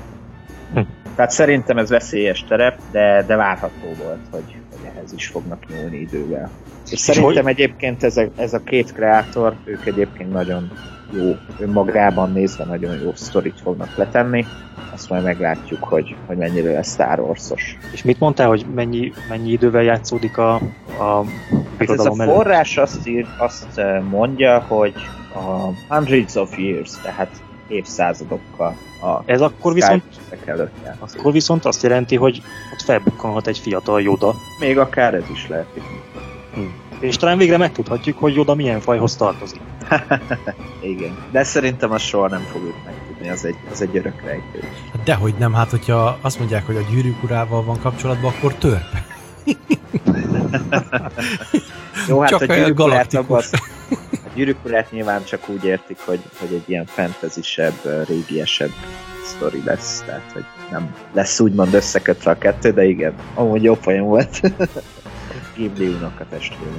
Hm. *laughs* Tehát szerintem ez veszélyes terep, de, de várható volt, hogy, hogy ehhez is fognak nyúlni idővel. És szerintem egyébként ez a, ez a két kreátor, ők egyébként nagyon jó, önmagában nézve nagyon jó sztorit fognak letenni. Azt majd meglátjuk, hogy, hogy mennyire lesz Star Wars-os. És mit mondtál, hogy mennyi, mennyi idővel játszódik a, a Hát ez a előtt? forrás azt, ír, azt eh, mondja, hogy a hundreds of years, tehát évszázadokkal a Ez akkor viszont, előtt akkor viszont azt jelenti, hogy ott felbukkanhat egy fiatal Yoda, Még akár ez is lehet. és talán végre megtudhatjuk, hogy Yoda milyen fajhoz tartozik. *laughs* Igen. De szerintem azt soha nem fogjuk megtudni, az egy, az egy örök rejtő. Hát Dehogy nem, hát hogyha azt mondják, hogy a gyűrűk urával van kapcsolatban, akkor törp. Jó, hát Csak a urát galaktikus. abban- a gyűrűk urát nyilván csak úgy értik, hogy, hogy egy ilyen fantasy-sebb, régiesebb sztori lesz, tehát hogy nem lesz úgymond összekötve a kettő, de igen, amúgy jó poén volt. *laughs* Gimli unoka testvére.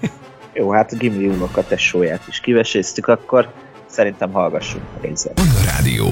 *laughs* Jó, hát a Gimli unoka tesóját is kiveséztük, akkor szerintem hallgassunk a részet. Rádió.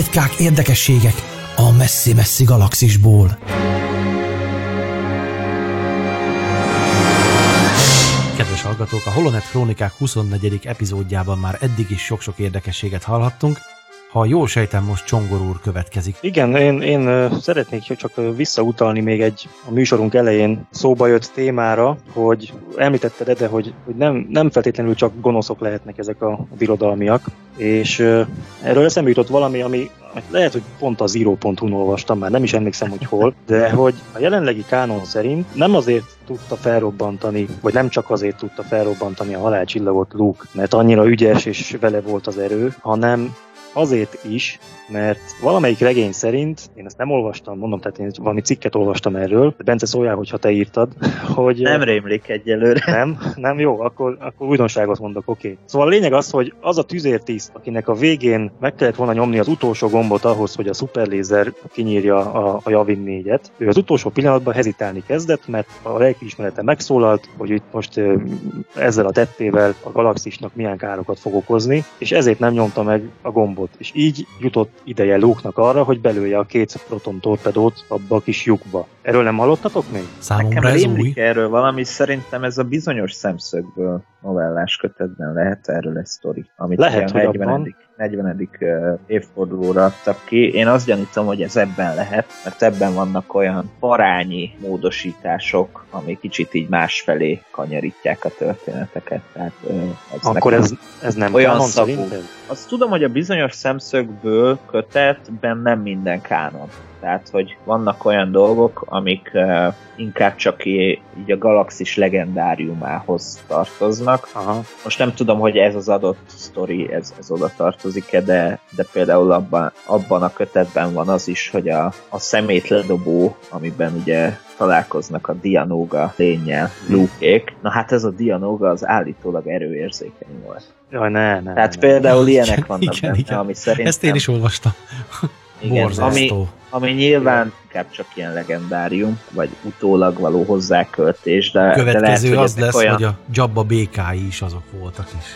Plegykák, érdekességek a messzi-messzi galaxisból. Kedves hallgatók, a Holonet Krónikák 24. epizódjában már eddig is sok-sok érdekességet hallhattunk. Ha jól sejtem, most Csongor úr következik. Igen, én, én szeretnék csak visszautalni még egy a műsorunk elején szóba jött témára, hogy említetted Ede, hogy, hogy nem, nem feltétlenül csak gonoszok lehetnek ezek a birodalmiak, és erről eszembe jutott valami, ami lehet, hogy pont a Zero.hu-n olvastam, már nem is emlékszem, hogy hol, de hogy a jelenlegi kánon szerint nem azért tudta felrobbantani, vagy nem csak azért tudta felrobbantani a halálcsillagot Luke, mert annyira ügyes és vele volt az erő, hanem azért is, mert valamelyik regény szerint, én ezt nem olvastam, mondom, tehát én valami cikket olvastam erről, Bence szóljál, hogyha te írtad, *laughs* hogy... Nem rémlik egyelőre. *laughs* Nem? Nem? Jó, akkor, akkor újdonságot mondok, oké. Okay. Szóval a lényeg az, hogy az a tüzértiszt, akinek a végén meg kellett volna nyomni az utolsó gombot ahhoz, hogy a szuperlézer kinyírja a, a Javin 4-et, ő az utolsó pillanatban hezitálni kezdett, mert a lelkiismerete megszólalt, hogy itt most ezzel a tettével a galaxisnak milyen károkat fog okozni, és ezért nem nyomta meg a gombot. És így jutott ideje Luke-nak arra, hogy belője a két proton torpedót abba a kis lyukba. Erről nem hallottatok még? Számomra Nekem ez új. erről valami, szerintem ez a bizonyos szemszögből novellás kötetben lehet erről egy sztori, amit Lehet, hogy 40. abban. 40. ö, évfordulóra adtak ki. Én azt gyanítom, hogy ez ebben lehet, mert ebben vannak olyan parányi módosítások, ami kicsit így másfelé kanyarítják a történeteket. Tehát, ez Akkor ez, ez nem Olyan kánon szagú. azt tudom, hogy a bizonyos szemszögből kötetben nem minden kánon. Tehát, hogy vannak olyan dolgok, amik uh, inkább csak így a galaxis legendáriumához tartoznak. Aha. Most nem tudom, hogy ez az adott sztori, ez, ez oda tartozik-e, de, de például abban, abban a kötetben van az is, hogy a, a szemétledobó, amiben ugye találkoznak a Dianoga lényel, Luke-ék. Na hát ez a Dianoga az állítólag erőérzékeny volt. Jaj, ne, ne. Tehát ne. például ilyenek Igen, vannak igen, benne, igen. ami szerintem... Ezt én is olvastam. Igen, ami, Borzasztó. ami nyilván inkább csak ilyen legendárium, vagy utólag való hozzáköltés, de, A de lehet, következő hogy az lesz, olyan, hogy a Jabba békái is azok voltak is.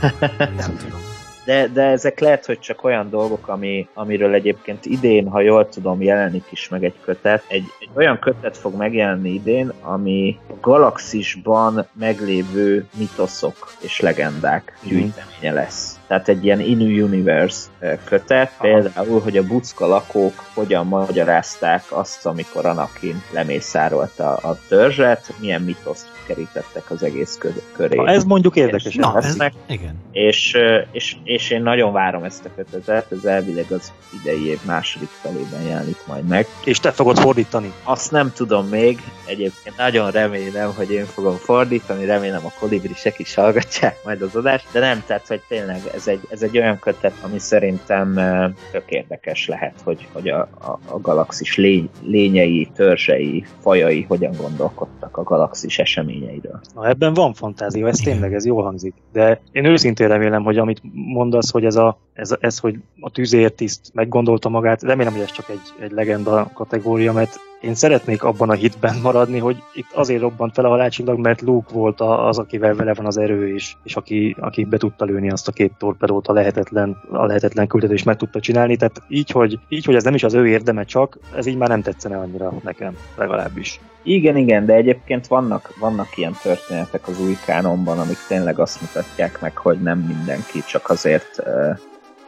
Ja, nem *laughs* tudom. de, de ezek lehet, hogy csak olyan dolgok, ami, amiről egyébként idén, ha jól tudom, jelenik is meg egy kötet. Egy, egy olyan kötet fog megjelenni idén, ami a galaxisban meglévő mitoszok és legendák Mhm. gyűjteménye lesz. Tehát egy ilyen Inu Universe kötet, Aha. például, hogy a bucka lakók hogyan magyarázták azt, amikor Anakin lemészárolta a törzset, milyen mitoszt kerítettek az egész kö- köré. Na, ez mondjuk érdekes. Na, ez, igen. És, és, és én nagyon várom ezt a kötetet, ez elvileg az idei év második felében jelenik majd meg. És te fogod fordítani. Azt nem tudom még, egyébként nagyon remélem, hogy én fogom fordítani, remélem a kolibrisek is hallgatják majd az adást, de nem, tehát hogy tényleg ez egy, ez egy olyan kötet, ami szerintem ö, tök érdekes lehet, hogy, hogy a, a, a galaxis lény, lényei, törzsei, fajai hogyan gondolkodtak a galaxis eseményeiről. Na ebben van fantázia, ez tényleg, ez jól hangzik. De én őszintén remélem, hogy amit mondasz, hogy ez, a, ez, ez hogy a tűzértiszt meggondolta magát, remélem, hogy ez csak egy, egy legenda kategória, mert én szeretnék abban a hitben maradni, hogy itt azért robbant fel a halálcsillag, mert Luke volt az, akivel vele van az erő, és, és aki, aki be tudta lőni azt a két torpedót a lehetetlen, a lehetetlen küldetést meg tudta csinálni. Tehát így hogy, így, hogy ez nem is az ő érdeme csak, ez így már nem tetszene annyira nekem, legalábbis. Igen, igen, de egyébként vannak, vannak ilyen történetek az új kánonban, amik tényleg azt mutatják meg, hogy nem mindenki csak azért uh,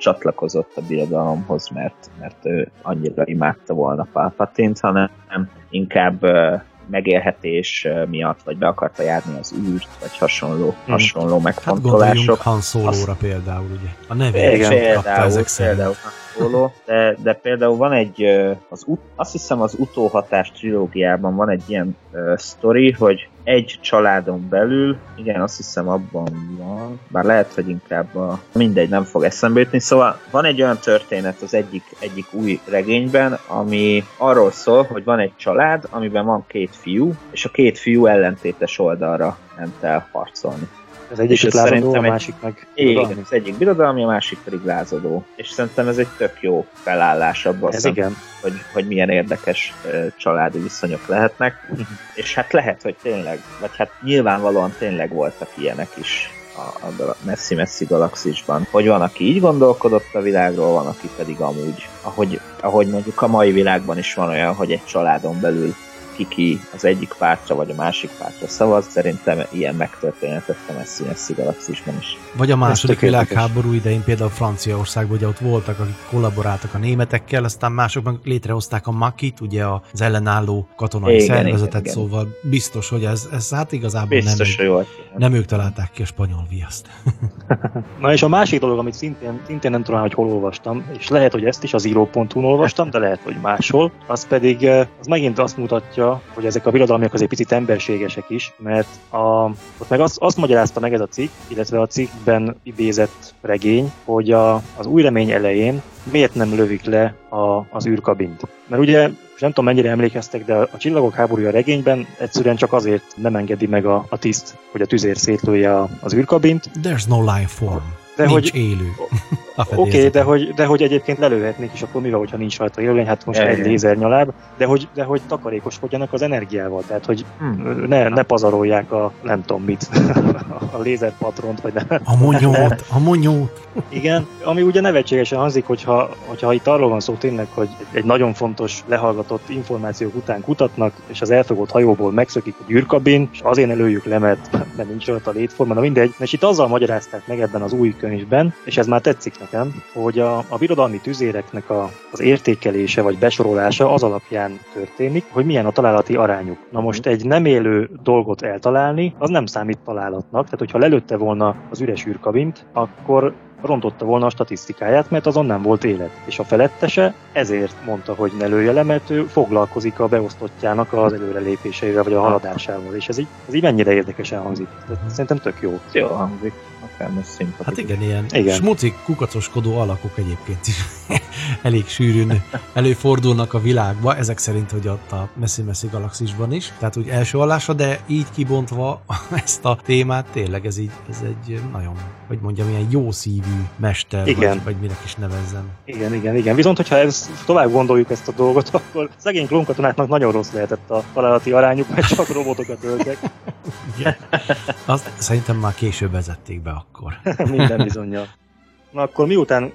csatlakozott a birodalomhoz, mert, mert ő annyira imádta volna Palpatint, hanem inkább megélhetés miatt, vagy be akarta járni az űrt, vagy hasonló, hasonló Hát megfontolások. Han Solo-ra Azt- például, ugye. A nevét Igen, például, ezek például Han Solo, de, de például van egy, az, azt hiszem az utóhatás trilógiában van egy ilyen uh, sztori, hogy egy családon belül, igen, azt hiszem abban van, bár lehet, hogy inkább a, mindegy, nem fog eszembe jutni, szóval van egy olyan történet az egyik, egyik új regényben, ami arról szól, hogy van egy család, amiben van két fiú, és a két fiú ellentétes oldalra ment el harcolni. Az egyik ez lázadó, a másik meg... Igen, az egyik birodalmi, a másik pedig lázadó. És szerintem ez egy tök jó felállás abban, Ez szem, igen. hogy, hogy milyen érdekes családi viszonyok lehetnek. és hát lehet, hogy tényleg, vagy hát nyilvánvalóan tényleg voltak ilyenek is a, a messzi-messzi galaxisban. Hogy van, aki így gondolkodott a világról, van, aki pedig amúgy, ahogy, ahogy mondjuk a mai világban is van olyan, hogy egy családon belül ki az egyik pártra vagy a másik pártra szavaz, szerintem ilyen megtörténhetett a messzi messzi galaxisban is. Vagy a második világháború idején például Franciaországban, ugye ott voltak, akik kollaboráltak a németekkel, aztán mások meg létrehozták a Makit, ugye az ellenálló katonai igen, szervezetet, igen, igen. szóval biztos, hogy ez, ez hát igazából biztos, nem, egy, nem ők találták ki a spanyol viaszt. *laughs* Na és a másik dolog, amit szintén, szintén nem tudom, hogy hol olvastam, és lehet, hogy ezt is az író.hu-n olvastam, de lehet, hogy máshol, az pedig eh, az megint azt mutatja, mutatja, hogy ezek a birodalmiak azért picit emberségesek is, mert a, ott meg azt, azt magyarázta meg ez a cikk, illetve a cikkben idézett regény, hogy a, az új remény elején miért nem lövik le a, az űrkabint. Mert ugye, és nem tudom mennyire emlékeztek, de a Csillagok háborúja regényben egyszerűen csak azért nem engedi meg a, a tiszt, hogy a tüzér szétlője az űrkabint. There's no life form. De nincs hogy, élő. *laughs* Oké, okay, de, hogy, de hogy egyébként lelőhetnék is, akkor mivel, hogyha nincs rajta élőlény, hát most egy lézer nyaláb, de hogy, de hogy takarékoskodjanak az energiával, tehát hogy hmm. ne, ne pazarolják a nem tudom mit, *laughs* a lézerpatront, vagy nem. A monyót, a monyót. Igen, ami ugye nevetségesen hangzik, hogyha, hogyha itt arról van szó tényleg, hogy egy nagyon fontos lehallgatott információk után kutatnak, és az elfogott hajóból megszökik a gyűrkabin, és azért előjük le, mert, mert nincs rajta a létforma, na mindegy. És itt azzal magyarázták meg ebben az új könyvben, és ez már tetszik nekem, hogy a, a birodalmi tüzéreknek a, az értékelése vagy besorolása az alapján történik, hogy milyen a találati arányuk. Na most egy nem élő dolgot eltalálni, az nem számít találatnak, tehát hogyha lelőtte volna az üres űrkabint, akkor rontotta volna a statisztikáját, mert azon nem volt élet. És a felettese ezért mondta, hogy ne lője le, mert ő foglalkozik a beosztottjának az előrelépéseivel, vagy a haladásával. És ez így, ez így mennyire érdekesen hangzik. Szerintem tök jó. Jó hangzik. Akár Hát igen, ilyen igen. smucik, kukacoskodó alakok egyébként is *laughs* elég sűrűn előfordulnak a világba, ezek szerint, hogy ott a messzi-messzi galaxisban is. Tehát úgy első allása, de így kibontva *laughs* ezt a témát, tényleg ez így, ez egy nagyon, hogy mondjam, ilyen jó szívű mester, igen. Vagy, vagy minek is nevezzem. Igen, igen, igen. Viszont, hogyha ez, tovább gondoljuk ezt a dolgot, *laughs* akkor szegény klonkatonáknak nagyon rossz lehetett a találati arányuk, mert csak robotokat öltek. igen. Azt szerintem már később vezették be akkor. *laughs* Minden bizonyja. Na akkor miután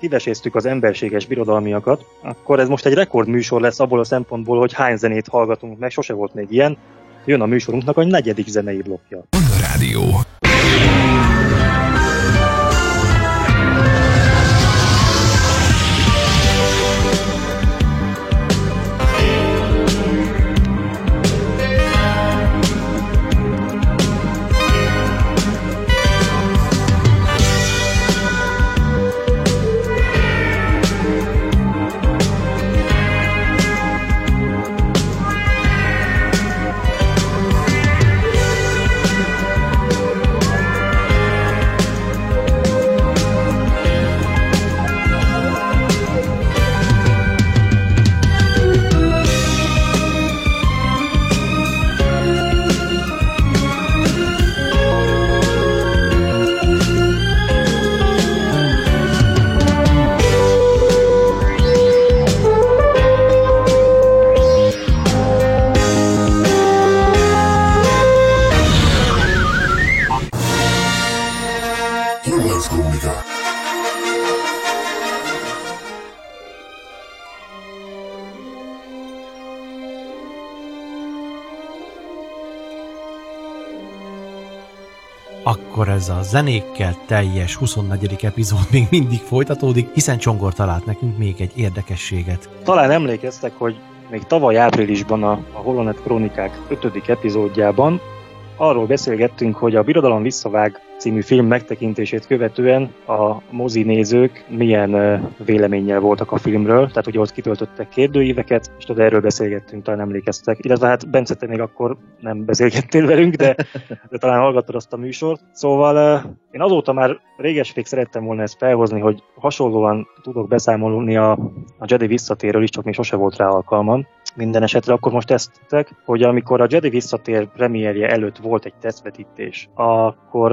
kiveséztük az emberséges birodalmiakat, akkor ez most egy rekordműsor lesz abból a szempontból, hogy hány zenét hallgatunk meg, sose volt még ilyen. Jön a műsorunknak a negyedik zenei blokja. Rádió. Ez a zenékkel teljes 24. epizód még mindig folytatódik, hiszen Csongor talált nekünk még egy érdekességet. Talán emlékeztek, hogy még tavaly áprilisban a, a Holonet Krónikák 5. epizódjában arról beszélgettünk, hogy a Birodalom visszavág című film megtekintését követően a mozi nézők milyen véleménnyel voltak a filmről, tehát ugye ott kitöltöttek kérdőíveket, és tudod, erről beszélgettünk, talán emlékeztek. Illetve hát Bence, te még akkor nem beszélgettél velünk, de, de talán hallgattad azt a műsort. Szóval én azóta már réges szerettem volna ezt felhozni, hogy hasonlóan tudok beszámolni a, a Jedi visszatérről is, csak még sose volt rá alkalmam. Minden esetre akkor most tettek, hogy amikor a Jedi visszatér premierje előtt volt egy tesztvetítés, akkor,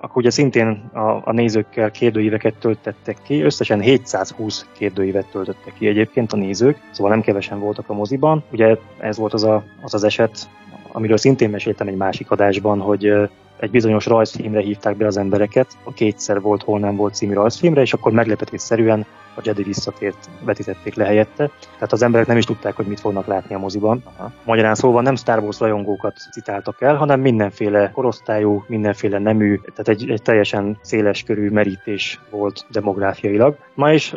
akkor ugye szintén a, a nézőkkel kérdőíveket töltettek ki, összesen 720 kérdőívet töltöttek ki egyébként a nézők, szóval nem kevesen voltak a moziban. Ugye ez volt az a, az, az eset, amiről szintén meséltem egy másik adásban, hogy egy bizonyos rajzfilmre hívták be az embereket, a kétszer volt, hol nem volt című rajzfilmre, és akkor meglepetésszerűen a Jedi visszatért vetítették le helyette. Tehát az emberek nem is tudták, hogy mit fognak látni a moziban. Aha. Magyarán szóval nem Star Wars rajongókat citáltak el, hanem mindenféle korosztályú, mindenféle nemű, tehát egy, egy teljesen széles körű merítés volt demográfiailag. Ma is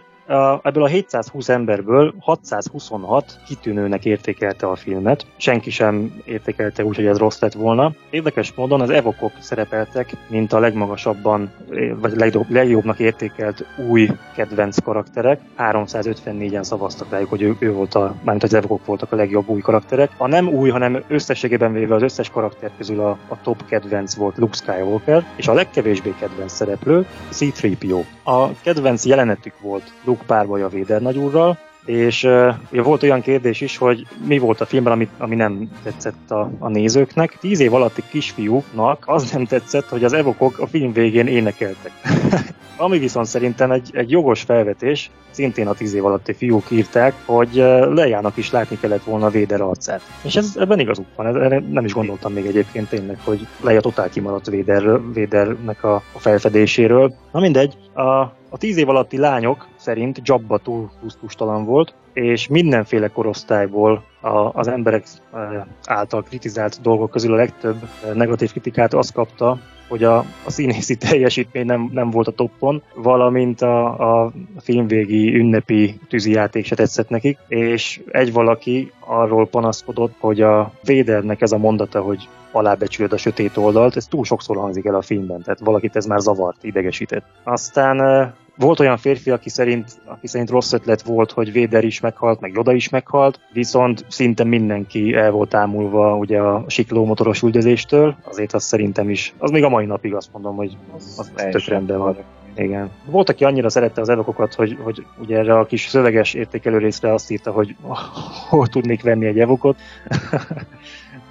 ebből a 720 emberből 626 kitűnőnek értékelte a filmet. Senki sem értékelte úgy, hogy ez rossz lett volna. Érdekes módon az evokok szerepeltek, mint a legmagasabban, vagy legjobb, legjobbnak értékelt új kedvenc karakterek. 354-en szavaztak rájuk, hogy ő, ő volt a, mármint az evokok voltak a legjobb új karakterek. A nem új, hanem összességében véve az összes karakter közül a, a top kedvenc volt Luke Skywalker, és a legkevésbé kedvenc szereplő C-3PO. A kedvenc jelenetük volt Luke Luke párbaj a Véder nagyúrral, és uh, volt olyan kérdés is, hogy mi volt a filmben, ami, ami nem tetszett a, a nézőknek. Tíz év alatti kisfiúknak az nem tetszett, hogy az evokok a film végén énekeltek. *laughs* ami viszont szerintem egy, egy jogos felvetés, szintén a tíz év alatti fiúk írták, hogy lejának is látni kellett volna a Véder arcát. És ez, ebben igazuk van, erre nem is gondoltam még egyébként tényleg, hogy Leia totál kimaradt Véder, Védernek a, a felfedéséről. Na mindegy, a, a tíz év alatti lányok szerint Jabba túl gusztustalan volt, és mindenféle korosztályból a, az emberek e, által kritizált dolgok közül a legtöbb e, negatív kritikát azt kapta, hogy a, a színészi *laughs* teljesítmény nem, nem volt a toppon, valamint a, a filmvégi ünnepi tűzijáték se tetszett nekik, és egy valaki arról panaszkodott, hogy a Védernek ez a mondata, hogy alábecsülöd a sötét oldalt, ez túl sokszor hangzik el a filmben, tehát valakit ez már zavart, idegesített. Aztán e, volt olyan férfi, aki szerint, aki szerint rossz ötlet volt, hogy Véder is meghalt, meg Yoda is meghalt, viszont szinte mindenki el volt ámulva ugye a sikló motoros üldözéstől, azért azt szerintem is, az még a mai napig azt mondom, hogy az, az tök rendben van. Igen. Volt, aki annyira szerette az evokokat, hogy, hogy ugye erre a kis szöveges értékelő részre azt írta, hogy *laughs* hol tudnék venni egy evokot.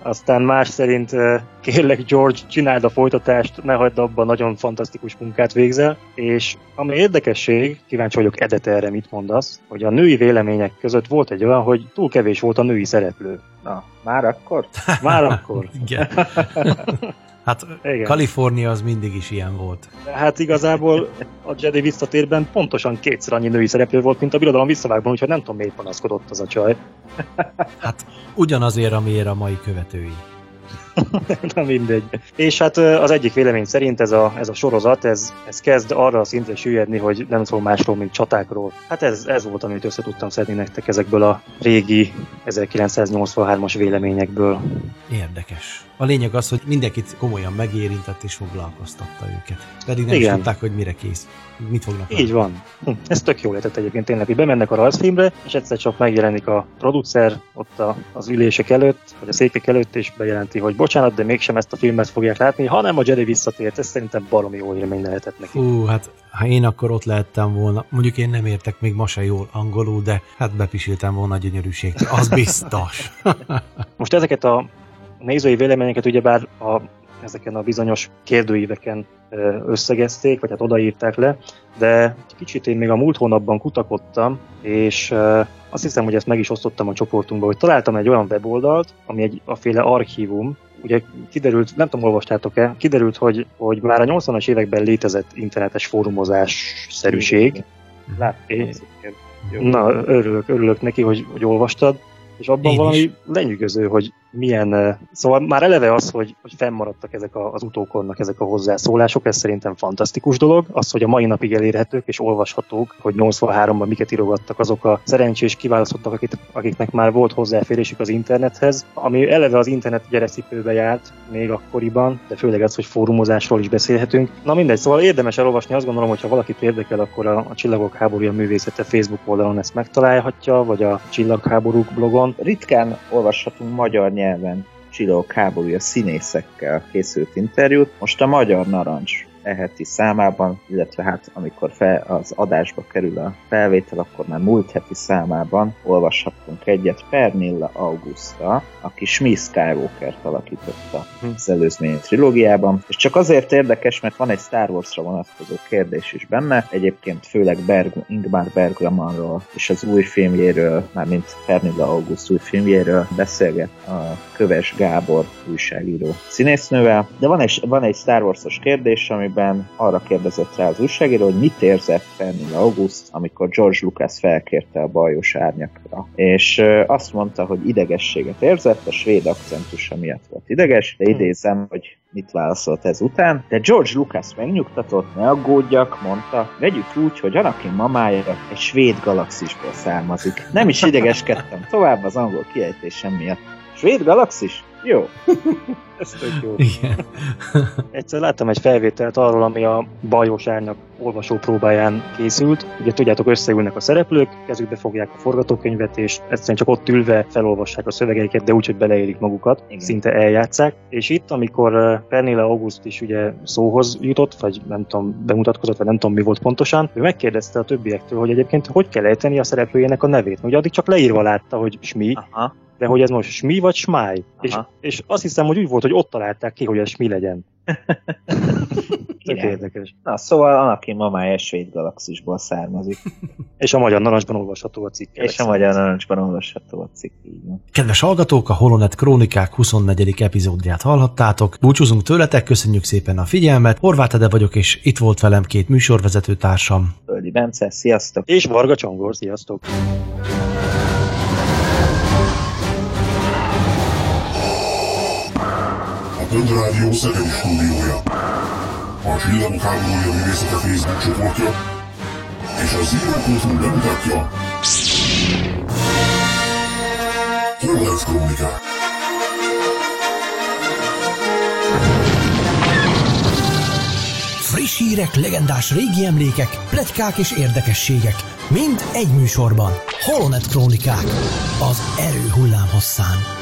Aztán más szerint kérlek George, csináld a folytatást, ne hagyd abban, nagyon fantasztikus munkát végzel. És ami érdekesség, kíváncsi vagyok Edet erre mit mondasz, hogy a női vélemények között volt egy olyan, hogy túl kevés volt a női szereplő. Na, már akkor? Már akkor. *laughs* Igen. *laughs* Hát Igen. Kalifornia az mindig is ilyen volt. Hát igazából a Jedi visszatérben pontosan kétszer annyi női szereplő volt, mint a Birodalom visszavágban, úgyhogy nem tudom, miért panaszkodott az a csaj. Hát ugyanazért, amiért a mai követői. *laughs* Na mindegy. És hát az egyik vélemény szerint ez a, ez a sorozat, ez, ez kezd arra a szintre süllyedni, hogy nem szól másról, mint csatákról. Hát ez, ez volt, amit össze tudtam szedni nektek ezekből a régi 1983-as véleményekből. Érdekes. A lényeg az, hogy mindenkit komolyan megérintett és foglalkoztatta őket. Pedig nem Igen. is tudták, hogy mire kész. Mit fognak Így adni. van. Hm, ez tök jól lehetett egyébként tényleg, hogy bemennek a rajzfilmre, és egyszer csak megjelenik a producer ott a, az ülések előtt, vagy a székek előtt, és bejelenti, hogy bocsánat, de mégsem ezt a filmet fogják látni, hanem a Jedi visszatért. Ez szerintem baromi jó élmény lehetett neki. Hú, hát ha én akkor ott lehettem volna, mondjuk én nem értek még ma se jól angolul, de hát bepisiltem volna a gyönyörűség. Az biztos. *laughs* Most ezeket a nézői véleményeket ugyebár a, ezeken a bizonyos kérdőíveken összegezték, vagy hát odaírták le, de kicsit én még a múlt hónapban kutakodtam, és azt hiszem, hogy ezt meg is osztottam a csoportunkba, hogy találtam egy olyan weboldalt, ami egy a féle archívum, ugye kiderült, nem tudom, olvastátok-e, kiderült, hogy, hogy már a 80-as években létezett internetes fórumozás szerűség. Láttam. Na, örülök, örülök neki, hogy, hogy olvastad, és abban Én valami is. lenyűgöző, hogy milyen, szóval már eleve az, hogy, hogy fennmaradtak ezek a, az utókornak ezek a hozzászólások, ez szerintem fantasztikus dolog. Az, hogy a mai napig elérhetők és olvashatók, hogy 83-ban miket írogattak azok a szerencsés kiválasztottak, akik, akiknek már volt hozzáférésük az internethez, ami eleve az internet gyerekcipőbe járt még akkoriban, de főleg az, hogy fórumozásról is beszélhetünk. Na mindegy, szóval érdemes elolvasni, azt gondolom, hogy ha valakit érdekel, akkor a, a Csillagok háborúja művészete Facebook oldalon ezt megtalálhatja, vagy a Csillagháborúk blogon. Ritkán olvashatunk magyar Csillagok háborúja színészekkel készült interjút. Most a Magyar Narancs heti számában, illetve hát amikor fel, az adásba kerül a felvétel, akkor már múlt heti számában olvashattunk egyet Pernilla Augusta, aki Smith Skywalker-t alakította az előzmény trilógiában, és csak azért érdekes, mert van egy Star Wars-ra vonatkozó kérdés is benne, egyébként főleg Berg, Ingmar Bergmanról és az új filmjéről, mármint Pernilla August új filmjéről beszélget a Köves Gábor újságíró színésznővel, de van egy, van egy Star Wars-os kérdés, amiben arra kérdezett rá az újságíró, hogy mit érzett Pernilla August, amikor George Lucas felkérte a bajos árnyakra. És azt mondta, hogy idegességet érzett, a svéd akcentusa miatt volt ideges, de idézem, hogy mit válaszolt ez után, de George Lucas megnyugtatott, ne aggódjak, mondta, vegyük úgy, hogy Anakin mamája egy svéd galaxisból származik. Nem is idegeskedtem tovább az angol kiejtésem miatt. Svéd galaxis? Jó. *laughs* Ez tök jó. Igen. *laughs* Egyszer láttam egy felvételt arról, ami a bajos árnyak olvasó próbáján készült. Ugye tudjátok, összeülnek a szereplők, kezükbe fogják a forgatókönyvet, és egyszerűen csak ott ülve felolvassák a szövegeiket, de úgy, hogy beleérik magukat, Igen. szinte eljátszák. És itt, amikor eh, Pernilla August is ugye szóhoz jutott, vagy nem tudom, bemutatkozott, vagy nem tudom mi volt pontosan, ő megkérdezte a többiektől, hogy egyébként hogy kell ejteni a szereplőjének a nevét. Ugye addig csak leírva látta, hogy Smi, Aha. De hogy ez most Smi vagy Smáj. És, és azt hiszem, hogy úgy volt, hogy ott találták ki, hogy ez Smi legyen. *laughs* Tök Igen. érdekes. Na, szóval Anakin mamája egy svéd galaxisból származik, És a magyar narancsban olvasható a cikk. és a magyar narancsban olvasható a cikk. Így van. Kedves hallgatók, a Holonet Krónikák 24. epizódját hallhattátok. Búcsúzunk tőletek, köszönjük szépen a figyelmet. Horváth Ede vagyok, és itt volt velem két műsorvezető társam. Földi Bence, sziasztok! És Varga Csongor, sziasztok! A Földrádió Szegedi stúdiója. A Csillagok háborúja művészete Facebook csoportja és a Zero.hu bemutatja Horváth Krónikák. Friss hírek, legendás régi emlékek, pletykák és érdekességek. Mind egy műsorban. Holonet Krónikák. Az erő hullám hosszán.